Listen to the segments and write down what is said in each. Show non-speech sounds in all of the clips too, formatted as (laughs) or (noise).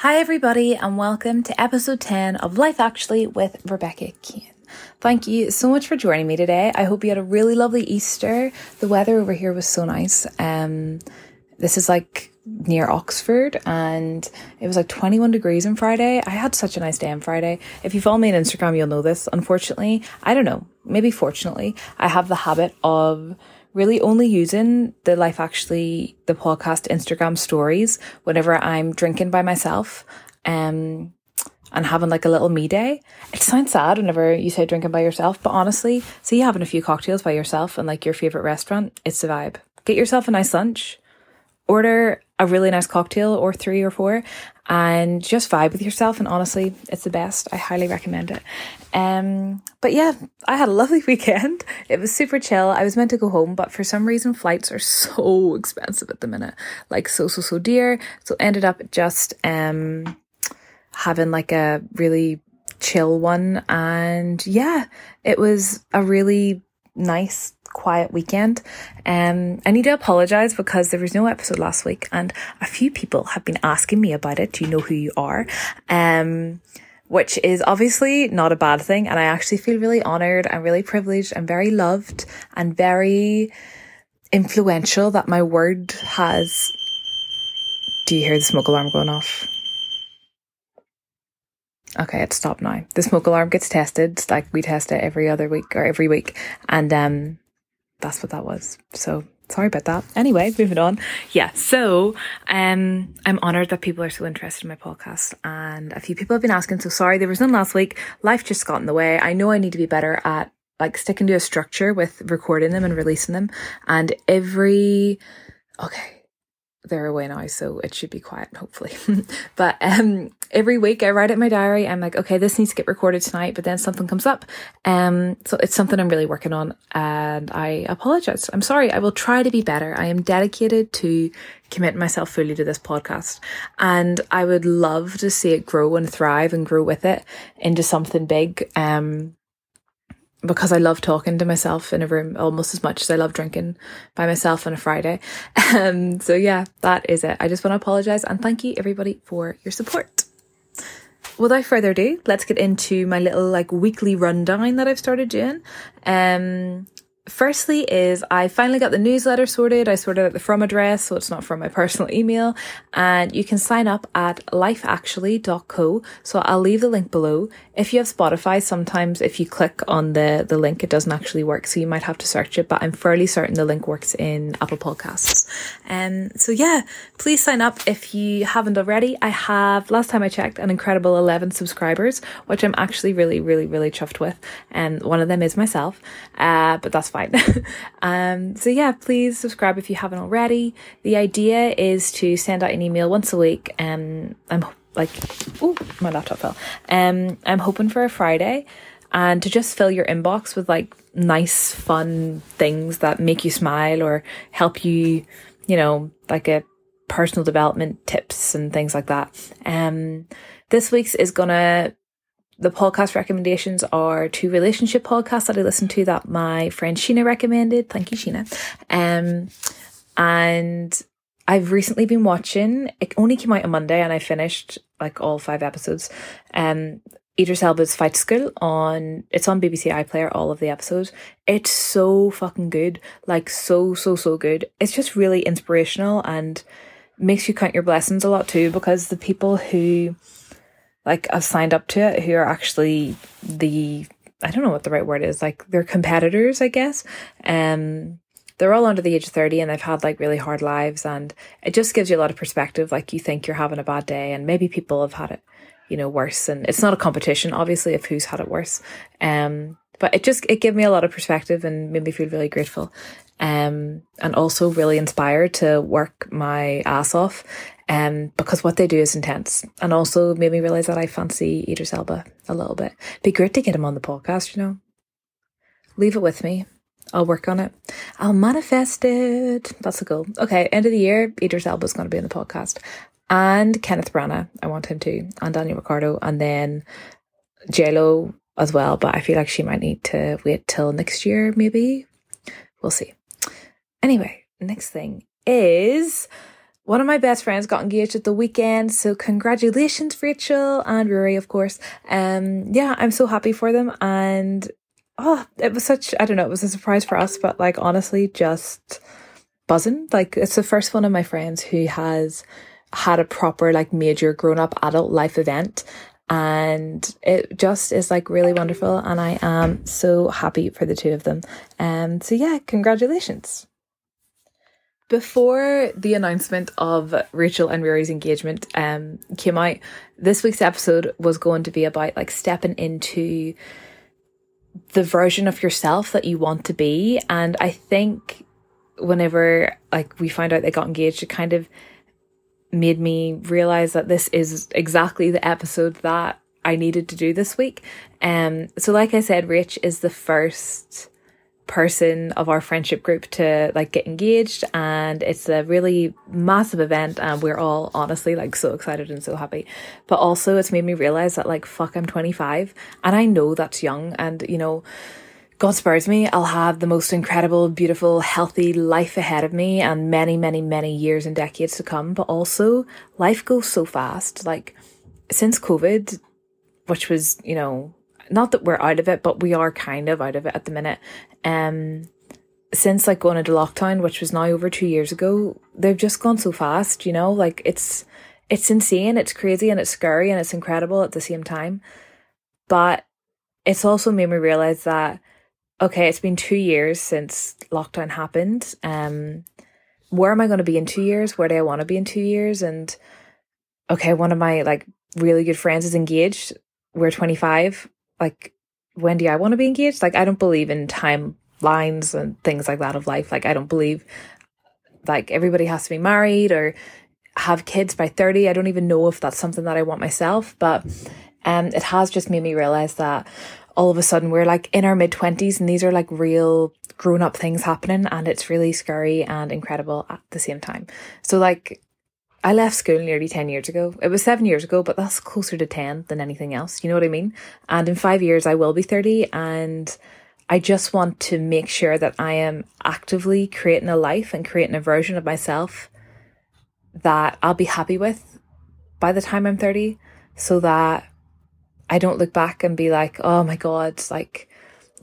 Hi, everybody, and welcome to episode 10 of Life Actually with Rebekah Kane. Thank you so much for joining me today. I hope you had a really lovely Easter. The weather over here was so nice. Um, this is like near Oxford and it was like 21 degrees on Friday. I had such a nice day on Friday. If you follow me on Instagram, you'll know this. Unfortunately, I don't know, maybe fortunately, I have the habit of really only using the Life Actually, the podcast Instagram stories whenever I'm drinking by myself. Um, and having like a little me day. It sounds sad whenever you say drinking by yourself, but honestly, see having a few cocktails by yourself and like your favorite restaurant, it's the vibe. Get yourself a nice lunch, order a really nice cocktail or three or four, and just vibe with yourself. And honestly, it's the best. I highly recommend it. Um, but yeah, I had a lovely (laughs) weekend. It was super chill. I was meant to go home, but for some reason, flights are so (laughs) expensive at the minute, like so so so dear. So ended up just um having like a really chill one. And yeah, it was a really nice, quiet weekend. Um, I need to apologize because there was no episode last week and a few people have been asking me about it. Do you know who you are? Um, which is obviously not a bad thing. And I actually feel really honored and really privileged and very loved and very influential that my word has. Do you hear the smoke alarm going off? Okay, it's stopped now. The smoke alarm gets tested, like we test it every other week or every week, and um, that's what that was. So sorry about that. Anyway, moving on. Yeah, so um, I'm honoured that people are so interested in my podcast, and a few people have been asking. So sorry, there was none last week. Life just got in the way. I know I need to be better at like sticking to a structure with recording them and releasing them, and every okay they're away now, so it should be quiet, hopefully. (laughs) but um, every week I write it in my diary. I'm like, okay, this needs to get recorded tonight, but then something comes up. Um, so it's something I'm really working on, and I apologize. I'm sorry. I will try to be better. I am dedicated to commit myself fully to this podcast, and I would love to see it grow and thrive and grow with it into something big. Um, because I love talking to myself in a room almost as much as I love drinking by myself on a Friday. (laughs) Um, so yeah, that is it. I just want to apologize and thank you everybody for your support. Without further ado, let's get into my little like weekly rundown that I've started doing. Um, firstly is I finally got the newsletter sorted. I sorted out the from address, so it's not from my personal (laughs) email. And you can sign up at lifeactually.co. So I'll leave the link below. If you have Spotify, sometimes if you click on the, the link, it doesn't actually work. So you might have to search it, but I'm fairly certain the link works in Apple Podcasts. Um, so yeah, please sign up if you haven't already. I have, last time I checked, an incredible 11 subscribers, which I'm actually really, really, really chuffed with. And one of them is myself. Uh, but that's fine. (laughs) um, so yeah, please subscribe if you haven't already. The idea is to send out an email once a week. Um, I'm like, oh, my laptop fell. Um, I'm hoping for a Friday and to just fill your inbox with like nice, fun things that make you smile or help you, you know, like a personal development tips and things like that. Um, this week's is gonna the podcast recommendations are two relationship podcasts that I listened to that my friend Sheena recommended. Thank you, Sheena. Um, and I've recently been watching, it only came out on Monday and I finished like all five episodes. Um, Idris Elba's Fight School on, it's on BBC iPlayer, all of the episodes. It's so fucking good. Like so, so, so good. It's just really inspirational and makes you count your blessings a lot too because the people who like I've signed up to it who are actually the I don't know what the right word is, like they're competitors, I guess. Um they're all under the age of 30 and they've had like really hard lives and it just gives you a lot of perspective. Like you think you're having a bad day and maybe people have had it, you know, worse. And it's not a competition, obviously, of who's had it worse. Um, but it just, it gave me a lot of perspective and made me feel really grateful. Um, and also really inspired to work my ass off um, because what they do is intense and also made me realize that I fancy Idris Elba a little bit. Be great to get him on the podcast, you know. Leave it with me. I'll work on it. I'll manifest it. That's a goal. Okay, end of the year, Idris Elba is going to be in the podcast. And Kenneth Branagh, I want him to, and Daniel Ricciardo, and then JLo as well. But I feel like she might need to wait till next year, maybe. We'll see. Anyway, next thing is one of my best friends got engaged at the weekend. So congratulations, Rachel and Rory, of course. Um, yeah, I'm so happy for them. And oh, it was such, I don't know, it was a surprise for us, but like honestly, just buzzing. Like it's the first one of my friends who has had a proper, like major grown up adult life event. And it just is like really wonderful. And I am so happy for the two of them. Um, so yeah, congratulations. Before the announcement of Rachel and Rory's engagement um, came out, this week's episode was going to be about like stepping into the version of yourself that you want to be. And I think whenever like we found out they got engaged, it kind of made me realize that this is exactly the episode that I needed to do this week. Um, so like I said, Rich is the first person of our friendship group to like get engaged and it's a really massive event and we're all honestly like so excited and so happy but also it's made me realize that like fuck I'm 25 and I know that's young and you know God spares me, I'll have the most incredible, beautiful, healthy life ahead of me and many, many, many years and decades to come. But also, life goes so fast. Like, since COVID, which was, you know, not that we're out of it, but we are kind of out of it at the minute. Um, since like going into lockdown, which was now over two years ago, they've just gone so fast, you know, like it's, it's insane, it's crazy and it's scary and it's incredible at the same time. But it's also made me realize that okay, it's been two years since lockdown happened. Um, where am I going to be in two years? Where do I want to be in two years? And okay, one of my like really good friends is engaged. We're 25. Like, when do I want to be engaged? Like, I don't believe in timelines and things like that of life. Like, I don't believe like everybody has to be married or have kids by 30. I don't even know if that's something that I want myself, but um, it has just made me realize that all of a sudden we're like in our mid 20s and these are like real grown up things happening and it's really scary and incredible at the same time. So like I left school nearly 10 years ago. It was 7 years ago, but that's closer to 10 than anything else. You know what I mean? And in 5 years I will be 30 and I just want to make sure that I am actively creating a life and creating a version of myself that I'll be happy with by the time I'm 30 so that I don't look back and be like, oh my God, like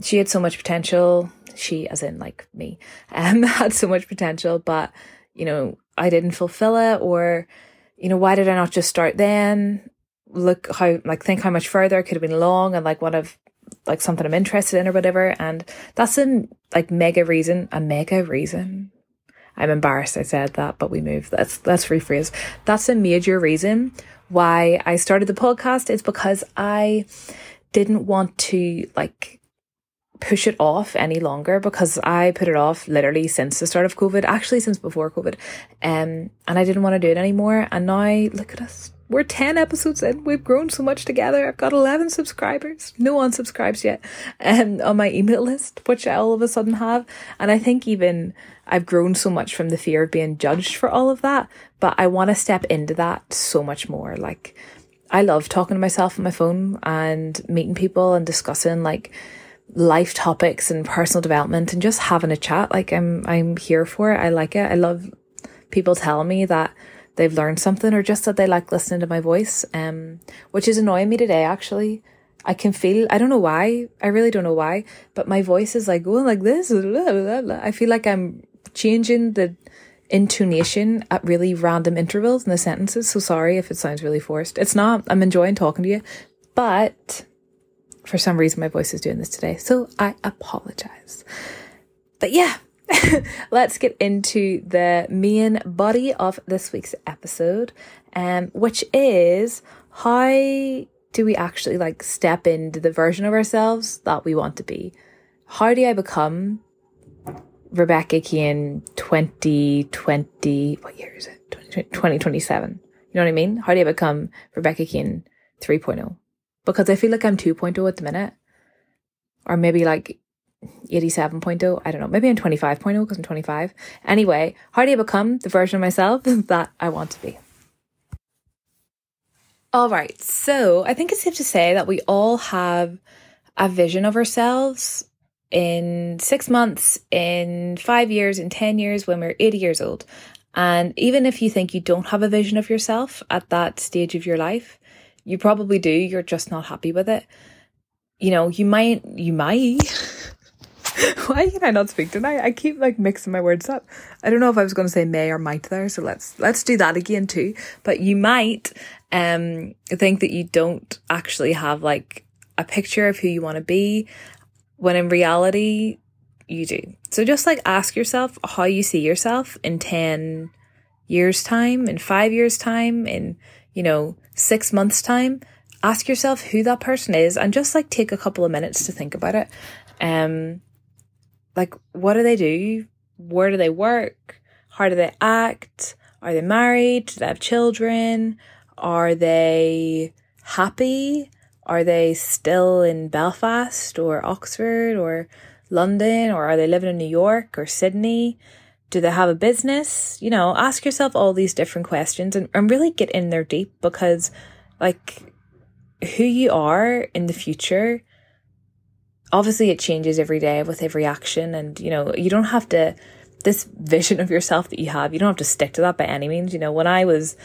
she had so much potential. She, as in like me, (laughs) um, had so much potential, but you know, I didn't fulfill it or, you know, why did I not just start then? Look how, like, think how much further I could have been along and like what I've, like something I'm interested in or whatever. And that's a like mega reason, a mega reason. I'm embarrassed I said that, but we move. Let's, let's rephrase. That's a major reason why I started the podcast is because I didn't want to like push it off any longer because I put it off literally since the start of COVID, actually since before COVID. Um, and I didn't want to do it anymore. And now look at us. We're 10 episodes in. We've grown so much together. I've got 11 subscribers. No one subscribes yet um, on my email list, which I all of a sudden have. And I think even I've grown so much from the fear of being judged for all of that, but I want to step into that so much more. Like, I love talking to myself on my phone and meeting people and discussing like life topics and personal development and just having a chat. Like, I'm, I'm here for it. I like it. I love people telling me that they've learned something or just that they like listening to my voice, um, which is annoying me today, actually. I can feel, I don't know why, I really don't know why, but my voice is like going like this. I feel like I'm changing the intonation at really random intervals in the sentences. So sorry if it sounds really forced. It's not. I'm enjoying talking to you, but for some reason my voice is doing this today. So I apologize. But yeah, (laughs) let's get into the main body of this week's episode, um, which is how do we actually like step into the version of ourselves that we want to be? How do I become Rebekah Kane 2020, what year is it? 2027. You know what I mean? How do I become Rebekah Kane 3.0? Because I feel like I'm 2.0 at the minute. Or maybe like 87.0. I don't know. Maybe I'm 25.0 because I'm 25. Anyway, how do I become the version of myself (laughs) that I want to be? All right. So I think it's safe to say that we all have a vision of ourselves in six months, in five years, in 10 years, when we're 80 years old. And even if you think you don't have a vision of yourself at that stage of your life, you probably do. You're just not happy with it. You know, you might, you might. (laughs) Why can I not speak tonight? I keep like mixing my words up. I don't know if I was going to say may or might there, so let's let's do that again too. But you might um think that you don't actually have like a picture of who you want to be when in reality you do. So just like ask yourself how you see yourself in 10 years time, in 5 years time, in you know, 6 months time. Ask yourself who that person is and just like take a couple of minutes to think about it. Um like what do they do? Where do they work? How do they act? Are they married? Do they have children? Are they happy? Are they still in Belfast or Oxford or London or are they living in New York or Sydney? Do they have a business? You know, ask yourself all these different questions and, and really get in there deep because, like, who you are in the future, obviously it changes every day with every action. And, you know, you don't have to, this (laughs) vision of yourself that you have, you don't have to stick to that by any means. You know, when I was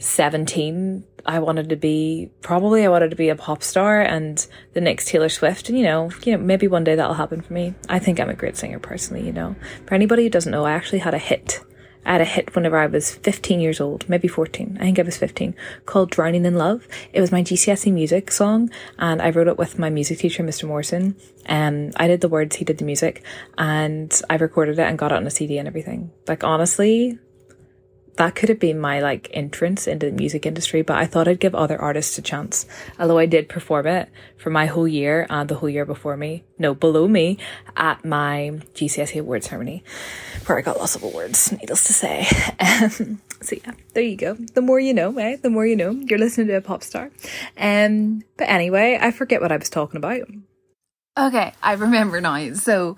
17, I wanted to be probably I wanted to be a pop star and the next Taylor Swift and you know, you know, maybe one day that'll happen for me. I think I'm a great singer personally, you know. For anybody who doesn't know, I actually had a hit. I had a hit whenever I was 15 years old, maybe 14. I think I was 15, called Drowning in Love. It was my GCSE music song and I wrote it with my music teacher, Mr. Morrison. Um, I did the words, he did the music and I recorded it and got it on a CD and everything. Like honestly, that could have been my like entrance into the music industry, but I thought I'd give other artists a chance. Although I did perform it for my whole year and the whole year before me, no, below me, at my GCSE awards ceremony, where I got lots of awards, needless to say. (laughs) Um, so yeah, there you go. The more you know, eh? The more you know. You're listening to a pop star. Um, but anyway, I forget what I was talking about. Okay, I remember now. So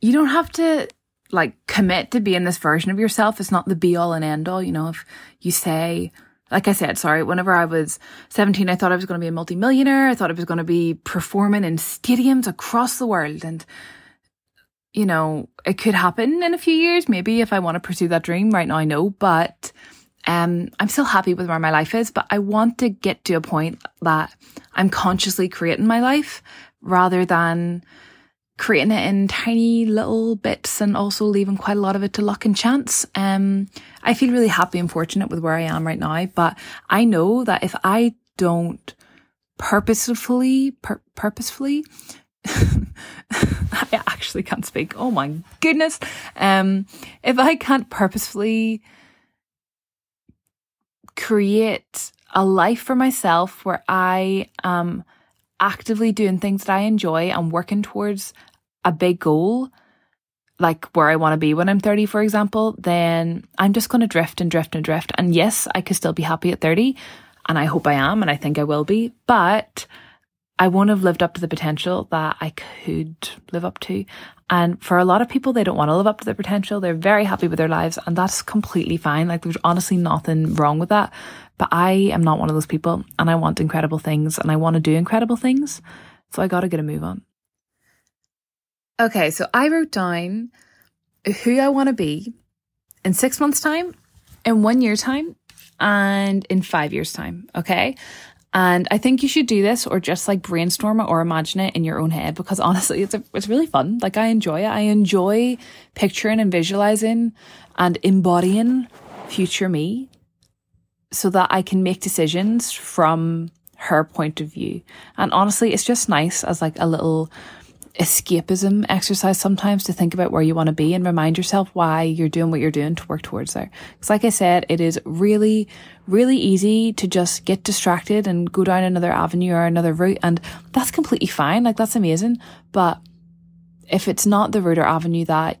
you don't have to like commit to being this version of yourself. It's not the be all and end all. You know, if you say, like I said, sorry, whenever I was 17, I thought I was going to be a multimillionaire. I thought I was going to be performing in stadiums across the world. And, you know, it could happen in a few years, maybe if I want to pursue that dream right now, I know, but, um, I'm still happy with where my life is, but I want to get to a point that I'm consciously creating my life rather than, creating it in tiny little bits and also leaving quite a lot of it to luck and chance. Um, I feel really happy and fortunate with where I am right now, but I know that if I don't purposefully, pur- purposefully, (laughs) I actually can't speak. Oh my goodness. Um, if I can't purposefully create a life for myself where I am actively doing things that I enjoy and working towards a big goal, like where I want to be when I'm 30, for example, then I'm just going to drift and drift and drift. And yes, I could still be happy at 30. And I hope I am. And I think I will be. But I won't have lived up to the potential that I could live up to. And for a lot of people, they don't want to live up to their potential. They're very happy with their lives. And that's completely fine. Like there's honestly nothing wrong with that. But I am not one of those people. And I want incredible things and I want to do incredible things. So I got to get a move on. Okay, so I wrote down who I want to be in six months' time, in one year time, and in five years' time. Okay. And I think you should do this or just like brainstorm it or imagine it in your own head because honestly, it's, a, it's really fun. Like I enjoy it. I enjoy picturing and visualizing and embodying future me so that I can make decisions from her point of view. And honestly, it's just nice as like a little escapism exercise sometimes to think about where you want to be and remind yourself why you're doing what you're doing to work towards there. Because like I said, it is really, really easy to just get distracted and go down another avenue or another route. And that's completely fine. Like that's amazing. But if it's not the route or avenue that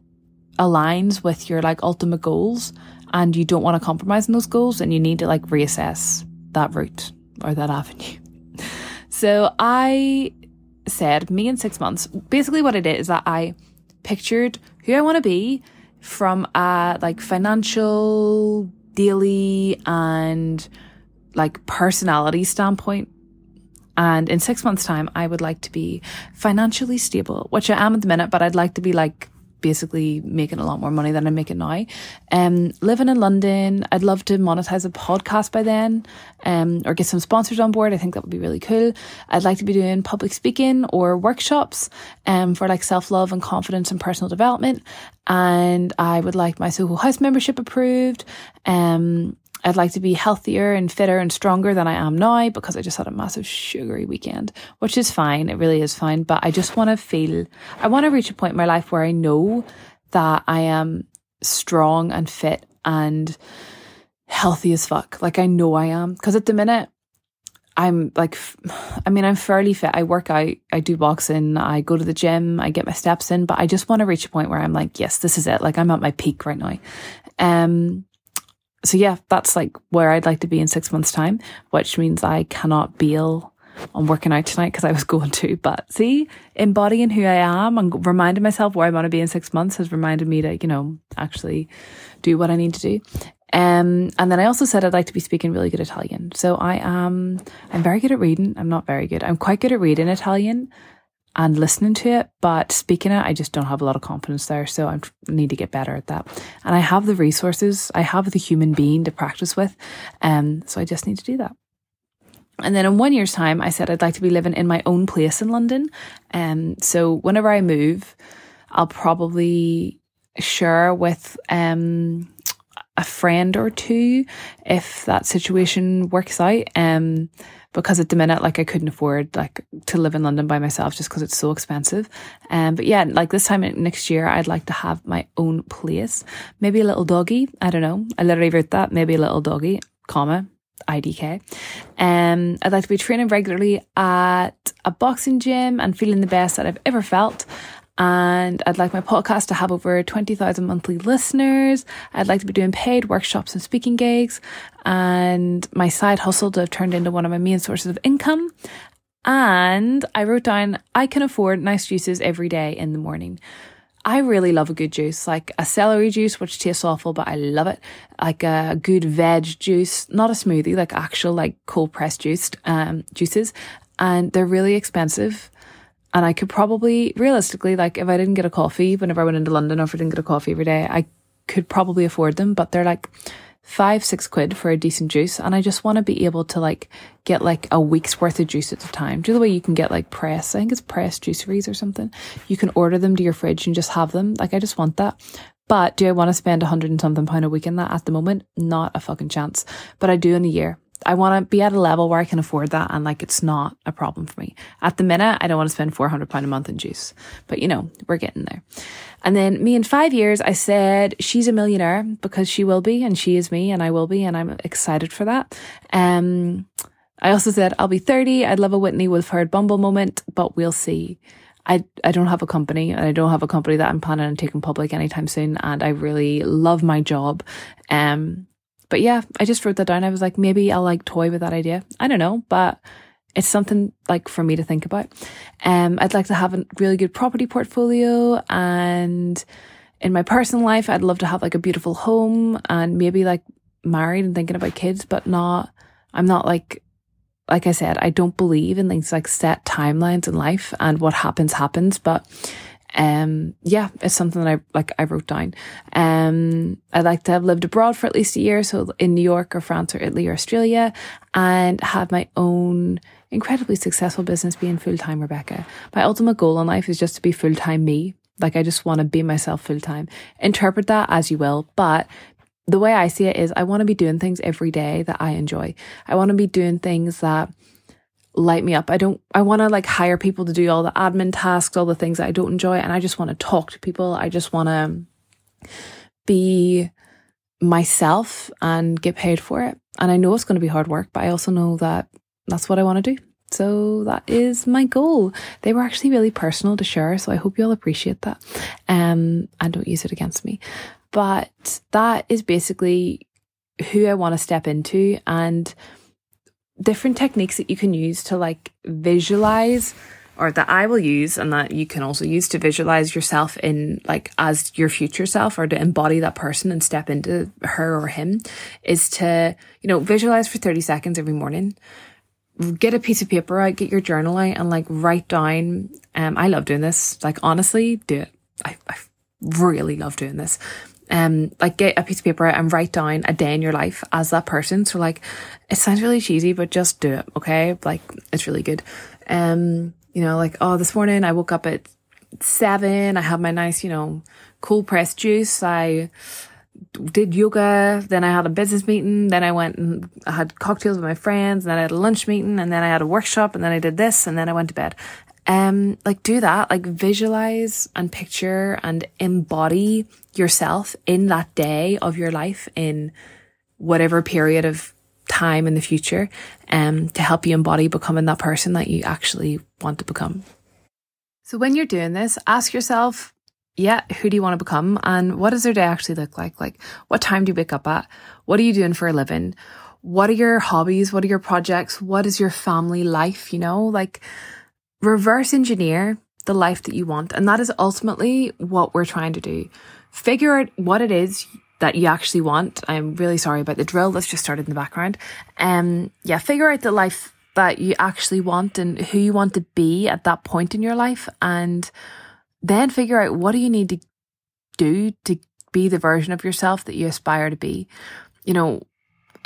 aligns with your like ultimate goals and you don't want to compromise on those goals, then you need to like reassess that route or that avenue. (laughs) So I said, me in six months, basically what I did is that I pictured who I want to be from a like financial, daily, and like personality standpoint. And in six months' time, I would like to be financially stable, which I am at the minute, but I'd like to be like basically making a lot more money than I'm making now. Um, living in London, I'd love to monetize a podcast by then, um, or get some sponsors on board. I think that would be really cool. I'd like to be doing public speaking or workshops, um, for like self love and confidence and personal development. And I would like my Soho House membership approved. Um, I'd like to be healthier and fitter and stronger than I am now because I just had a massive sugary weekend, which is fine. It really is fine. But I just want to feel, I want to reach a point in my life where I know that I am strong and fit and healthy as fuck. Like I know I am. Because at the minute, I'm like, I mean, I'm fairly fit. I work out, I do boxing, I go to the gym, I get my steps in, but I just want to reach a point where I'm like, yes, this is it. Like I'm at my peak right now. Um, so yeah, that's like where I'd like to be in six months' time, which means I cannot bail on working out tonight because I was (laughs) going to. But see, embodying who I am and reminding myself where I want to be in six months has reminded me to, you know, actually do what I need to do. Um, and then I also said I'd like to be speaking really good Italian. So I am, I'm very good at reading. I'm not very good. I'm quite good at reading Italian and listening to it, but speaking it, I just don't have a lot of confidence there. So I need to get better at that. And I have the resources, I have the human being to practice with. Um, so I just need to do that. And then in one year's time, I said I'd like to be living in my own place in London. Um, so whenever I move, I'll probably share with um, a friend or two if that situation works out. Um, because at the minute, like I couldn't afford like to live in London by myself just because it's so expensive. Um, but yeah, like this time next year, I'd like to have my own place, maybe a little doggy. I don't know. I literally wrote that, maybe a little doggy, comma, IDK. Um, I'd like to be training regularly at a boxing gym and feeling the best that I've ever felt. And I'd like my podcast to have over 20,000 monthly listeners. I'd like to be doing paid workshops and speaking gigs and my side hustle to have turned into one of my main sources of income. And I wrote down, I can afford nice juices every day in the morning. I really love a good juice, like a celery juice, which tastes awful, but I love it. Like a good veg juice, not a smoothie, like actual like cold pressed juiced um, juices. And they're really expensive. And I could probably, realistically, like if I didn't get a coffee whenever I went into London or if I didn't get a coffee every day, I could probably afford them, but they're like five, six quid for a decent juice. And I just want to be able to like get like a week's worth of juice at a time. Do the way you can get like press, I think it's press juiceries or something. You can order them to your fridge and just have them. Like I just want that. But do I want to spend a hundred and something pound a week in that at the moment? Not a fucking chance. But I do in a year. I want to be at a level where I can afford that and like it's not a problem for me. At the minute, I don't want to spend 400 pound a month in juice, but you know, we're getting there. And then me in five years, I said she's a millionaire because she will be and she is me and I will be and I'm excited for that. Um, I also said I'll be 30. I'd love a Whitney Wolfe Bumble moment, but we'll see. I, I don't have a company and I don't have a company that I'm planning on taking public anytime soon. And I really love my job. Um, but yeah, I just wrote that down. I was like, maybe I'll like toy with that idea. I don't know, but it's something like for me to think about. Um, I'd like to have a really good property portfolio and in my personal life, I'd love to have like a beautiful home and maybe like married and thinking about kids, but not, I'm not like, like I said, I don't believe in things like set timelines in life and what happens happens, but um, yeah, it's something that I like. I wrote down. Um, I'd like to have lived abroad for at least a year, so in New York or France or Italy or Australia, and have my own incredibly successful business being full time Rebekah. My ultimate goal in life is just to be full time me. Like I just want to be myself full time. Interpret that as you will, but the way I see it is I want to be doing things every day that I enjoy. I want to be doing things that light me up. I don't, I want to like hire people to do all the admin tasks, all the things that I don't enjoy. And I just want to talk to people. I just want to be myself and get paid for it. And I know it's going to be hard work, but I also know that that's what I want to do. So that is my goal. They were actually really personal to share. So I hope you all appreciate that. Um, and don't use it against me. But that is basically who I want to step into and different techniques that you can use to like visualize or that I will use and that you can also use to visualize yourself in like as your future self or to embody that person and step into her or him is to, you know, visualize for 30 seconds every morning. Get a piece of paper out, get your journal out and like write down. Um, I love doing this. Like honestly, do it. I, I really love doing this. Um, like get a piece of paper and write down a day in your life as that person. So like, it sounds really cheesy, but just do it. Okay. Like it's really good. Um, you know, like, oh, this morning I woke up at seven. I had my nice, you know, cool pressed juice. I did yoga. Then I had a business meeting. Then I went and I had cocktails with my friends. And then I had a lunch meeting. And then I had a workshop. And then I did this. And then I went to bed. Um, like do that, like visualize and picture and embody yourself in that day of your life in whatever period of time in the future, um, to help you embody becoming that person that you actually want to become. So when you're doing this, ask yourself, yeah, who do you want to become? And what does their day actually look like? Like, what time do you wake up at? What are you doing for a living? What are your hobbies? What are your projects? What is your family life? You know, like reverse engineer the life that you want. And that is ultimately what we're trying to do. Figure out what it is that you actually want. I'm really sorry about the drill that's just started in the background. Um, yeah, figure out the life that you actually want and who you want to be at that point in your life and then figure out what do you need to do to be the version of yourself that you aspire to be. You know,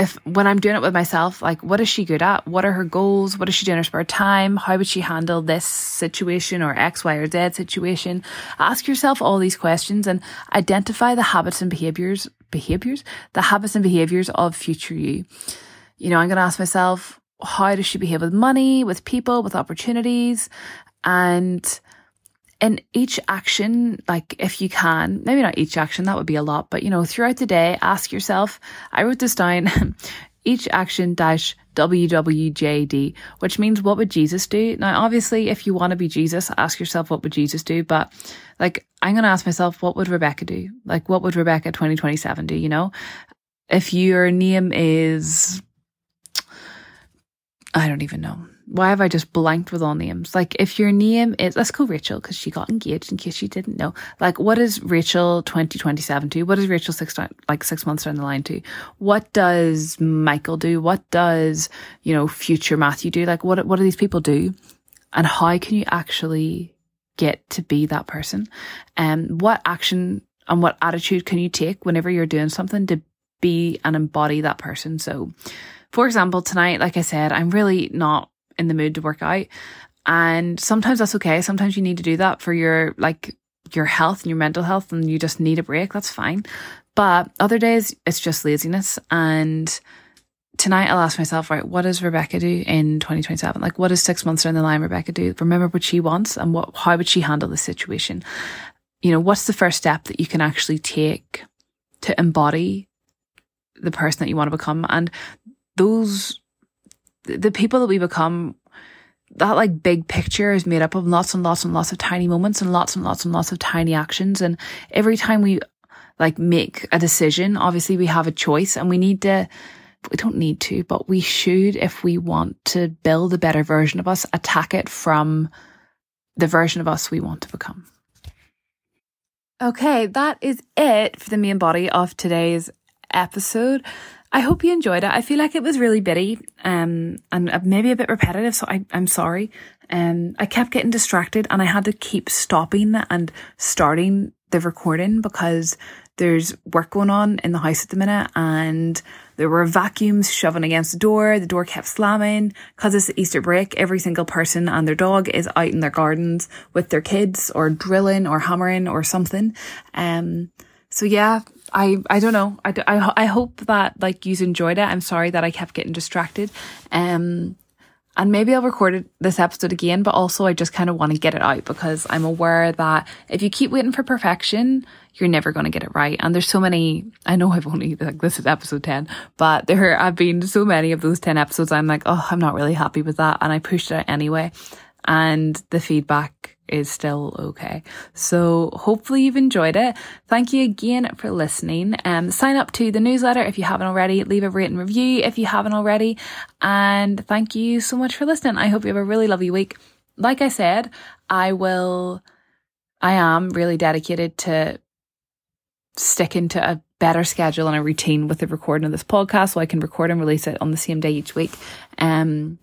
if when I'm doing it with myself, like what is she good at? What are her goals? What is she doing in her spare time? How would she handle this situation or X, Y, or Z situation? Ask yourself all these questions and identify the habits and behaviors, behaviors, the habits and behaviors of future you. You know, I'm going to ask myself, how does she behave with money, with people, with opportunities? And in each action, like if you can, maybe not each action, that would be a lot, but you know, throughout the day, ask yourself, I wrote this down, (laughs) each action dash WWJD, which means what would Jesus do? Now, obviously, if you want to be Jesus, ask yourself, what would Jesus do? But like, I'm going to ask myself, what would Rebekah do? Like, what would Rebekah 2027 do? You know, if your name is I don't even know. Why have I just blanked with all names? Like, if your name is, let's call Rachel, because she got engaged in case you didn't know. Like, what is Rachel 2027 to? What is Rachel six, like six months down the line to? What does Michael do? What does, you know, future Matthew do? Like, what, what do these people do? And how can you actually get to be that person? And um, what action and what attitude can you take whenever you're doing something to be and embody that person? So, for example, tonight, like I said, I'm really not in the mood to work out. And sometimes that's okay. Sometimes you need to do that for your, like, your health and your mental health and you just need a break. That's fine. But other days, it's just laziness. And tonight I'll ask myself, right, what does Rebekah do in 2027? Like, what does six months down the line Rebekah do? Remember what she wants and what, how would she handle the situation? You know, what's the first step that you can actually take to embody the person that you want to become? And those the people that we become that like big picture is made up of lots and lots and lots of tiny moments and lots and lots and lots of tiny actions. And every time we like make a decision obviously we have a choice and we need to we don't need to but we should if we want to build a better version of us attack it from the version of us we want to become. Okay that is it for the main body of today's episode I hope you enjoyed it. I feel like it was really bitty, um, and maybe a bit repetitive. So I, I'm sorry. Um, I kept getting distracted and I had to keep stopping and starting the recording because there's work going on in the house at the minute and there were vacuums shoving against the door. The door kept slamming because it's Easter break. Every single person and their dog is out in their gardens with their kids or drilling or hammering or something. Um, so yeah, I, I don't know. I, I, I hope that like you enjoyed it. I'm sorry that I kept getting distracted. Um, and maybe I'll record this episode again, but also I just kind of want to get it out because I'm aware that if you keep waiting for perfection, you're never going to get it right. And there's so many, I know I've only, like, this is episode 10, but there have been so many of those 10 episodes. I'm like, oh, I'm not really happy with that. And I pushed it anyway. And the feedback is still okay. So hopefully you've enjoyed it. Thank you again for listening. Um, sign up to the newsletter if you haven't already. Leave a rating review if you haven't already. And thank you so much for listening. I hope you have a really lovely week. Like I said, I will, I am really dedicated to sticking to a better schedule and a routine with the recording of this podcast so I can record and release it on the same day each week. Um,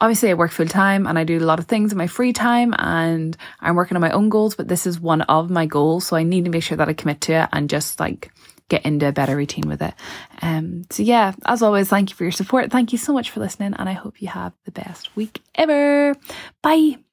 obviously I work full time and I do a lot of things in my free time and I'm working on my own goals, but this is one of my goals. So I need to make sure that I commit to it and just like get into a better routine with it. Um, so yeah, as always, thank you for your support. Thank you so much for listening and I hope you have the best week ever. Bye.